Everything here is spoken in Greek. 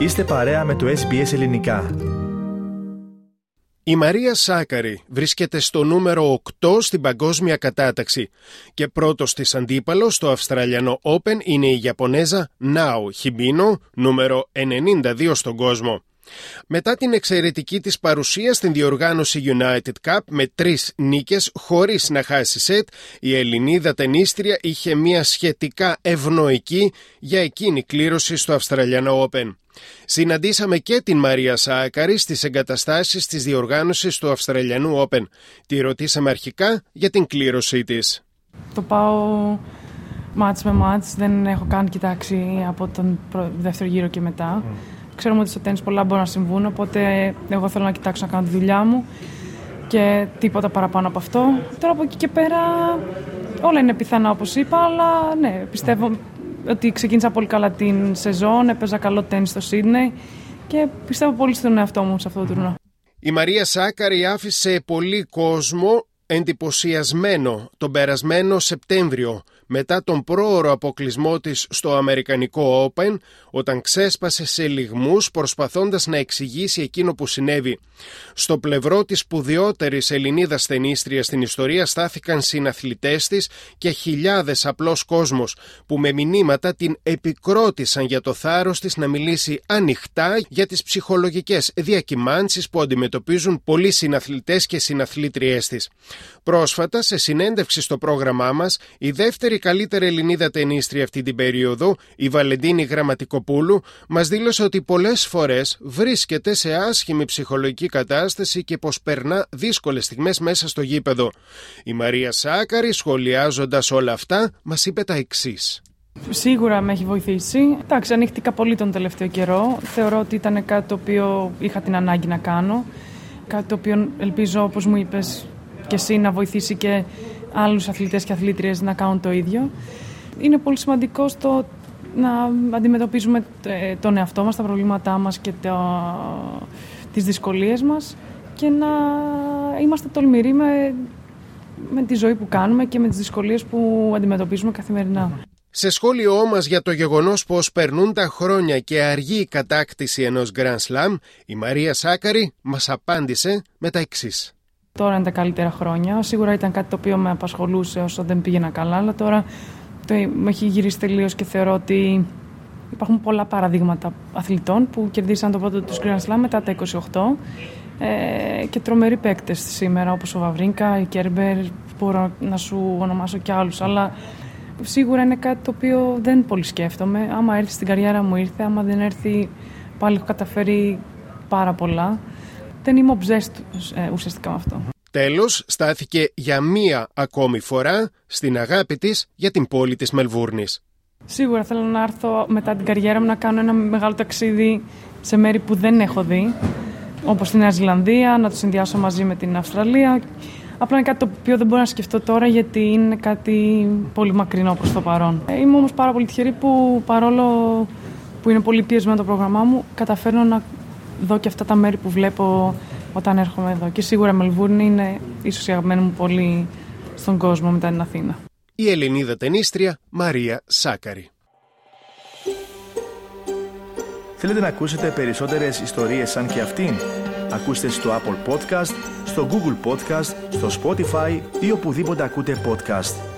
Είστε παρέα με το SBS Ελληνικά. Η Μαρία Σάκαρη βρίσκεται στο νούμερο 8 στην παγκόσμια κατάταξη και πρώτος της αντίπαλος στο Αυστραλιανό Open είναι η Ιαπωνέζα Νάου Χιμπίνο, νούμερο 92 στον κόσμο. Μετά την εξαιρετική της παρουσία στην διοργάνωση United Cup με τρεις νίκες χωρίς να χάσει σετ, η Ελληνίδα τενίστρια είχε μια σχετικά ευνοϊκή για εκείνη κλήρωση στο Αυστραλιανό Open. Συναντήσαμε και την Μαρία Σάκαρη στις εγκαταστάσεις της διοργάνωσης του Αυστραλιανού Open. Τη ρωτήσαμε αρχικά για την κλήρωσή της. Το πάω μάτς με μάτς, δεν έχω καν κοιτάξει από τον δεύτερο γύρο και μετά. Ξέρουμε ότι στο τέννις πολλά μπορούν να συμβούν, οπότε εγώ θέλω να κοιτάξω να κάνω τη δουλειά μου και τίποτα παραπάνω από αυτό. Τώρα από εκεί και πέρα όλα είναι πιθανά όπως είπα, αλλά ναι, πιστεύω ότι ξεκίνησα πολύ καλά την σεζόν, έπαιζα καλό τέννις στο Σίδνεϊ και πιστεύω πολύ στον εαυτό μου σε αυτό το τουρνό. Η Μαρία Σάκαρη άφησε πολύ κόσμο εντυπωσιασμένο τον περασμένο Σεπτέμβριο μετά τον πρόωρο αποκλεισμό της στο Αμερικανικό Open όταν ξέσπασε σε λιγμούς προσπαθώντας να εξηγήσει εκείνο που συνέβη. Στο πλευρό της σπουδαιότερης Ελληνίδας ταινίστρια στην ιστορία στάθηκαν συναθλητές της και χιλιάδες απλός κόσμος που με μηνύματα την επικρότησαν για το θάρρος της να μιλήσει ανοιχτά για τις ψυχολογικές διακυμάνσεις που αντιμετωπίζουν πολλοί συναθλητές και συναθλήτριές της. Πρόσφατα, σε συνέντευξη στο πρόγραμμά μας, η δεύτερη καλύτερη Ελληνίδα ταινίστρια αυτή την περίοδο, η Βαλεντίνη Γραμματικοπούλου, μας δήλωσε ότι πολλές φορές βρίσκεται σε άσχημη ψυχολογική κατάσταση και πως περνά δύσκολες στιγμές μέσα στο γήπεδο. Η Μαρία Σάκαρη, σχολιάζοντας όλα αυτά, μας είπε τα εξής. Σίγουρα με έχει βοηθήσει. Εντάξει, ανοίχτηκα πολύ τον τελευταίο καιρό. Θεωρώ ότι ήταν κάτι το οποίο είχα την ανάγκη να κάνω. Κάτι το οποίο ελπίζω, όπως μου είπες και εσύ, να βοηθήσει και άλλους αθλητές και αθλήτριες να κάνουν το ίδιο. Είναι πολύ σημαντικό στο να αντιμετωπίζουμε ε, τον εαυτό μας, τα προβλήματά μας και το, τις δυσκολίες μας και να είμαστε τολμηροί με, με τη ζωή που κάνουμε και με τις δυσκολίες που αντιμετωπίζουμε καθημερινά. Σε σχόλιο μας για το γεγονός πως περνούν τα χρόνια και αργεί η κατάκτηση ενός Grand Slam, η Μαρία Σάκαρη μας απάντησε με τα εξής. Τώρα είναι τα καλύτερα χρόνια. Σίγουρα ήταν κάτι το οποίο με απασχολούσε όσο δεν πήγαινα καλά, αλλά τώρα το, με έχει γυρίσει τελείως και θεωρώ ότι υπάρχουν πολλά παραδείγματα αθλητών που κερδίσαν το πρώτο τους Grand Slam μετά τα 28 ε, και τρομεροί παίκτες σήμερα όπως ο Βαβρίνκα, η Κέρμπερ, μπορώ να σου ονομάσω και άλλους, αλλά σίγουρα είναι κάτι το οποίο δεν πολύ σκέφτομαι. Άμα έρθει στην καριέρα μου ήρθε, άμα δεν έρθει πάλι έχω καταφέρει πάρα πολλά δεν είμαι obsessed ε, ουσιαστικά με αυτό. Τέλος, στάθηκε για μία ακόμη φορά στην αγάπη της για την πόλη της Μελβούρνης. Σίγουρα θέλω να έρθω μετά την καριέρα μου να κάνω ένα μεγάλο ταξίδι σε μέρη που δεν έχω δει, όπως τη Νέα Ζηλανδία, να το συνδυάσω μαζί με την Αυστραλία. Απλά είναι κάτι το οποίο δεν μπορώ να σκεφτώ τώρα γιατί είναι κάτι πολύ μακρινό προς το παρόν. Ε, είμαι όμως πάρα πολύ τυχερή που παρόλο που είναι πολύ πιεσμένο το πρόγραμμά μου, καταφέρνω να δω και αυτά τα μέρη που βλέπω όταν έρχομαι εδώ. Και σίγουρα Μελβούρνη είναι ίσως η αγαπημένη μου πολύ στον κόσμο μετά την Αθήνα. Η Ελληνίδα ταινίστρια Μαρία Σάκαρη. Θέλετε να ακούσετε περισσότερες ιστορίες σαν και αυτήν; Ακούστε στο Apple Podcast, στο Google Podcast, στο Spotify ή οπουδήποτε ακούτε podcast.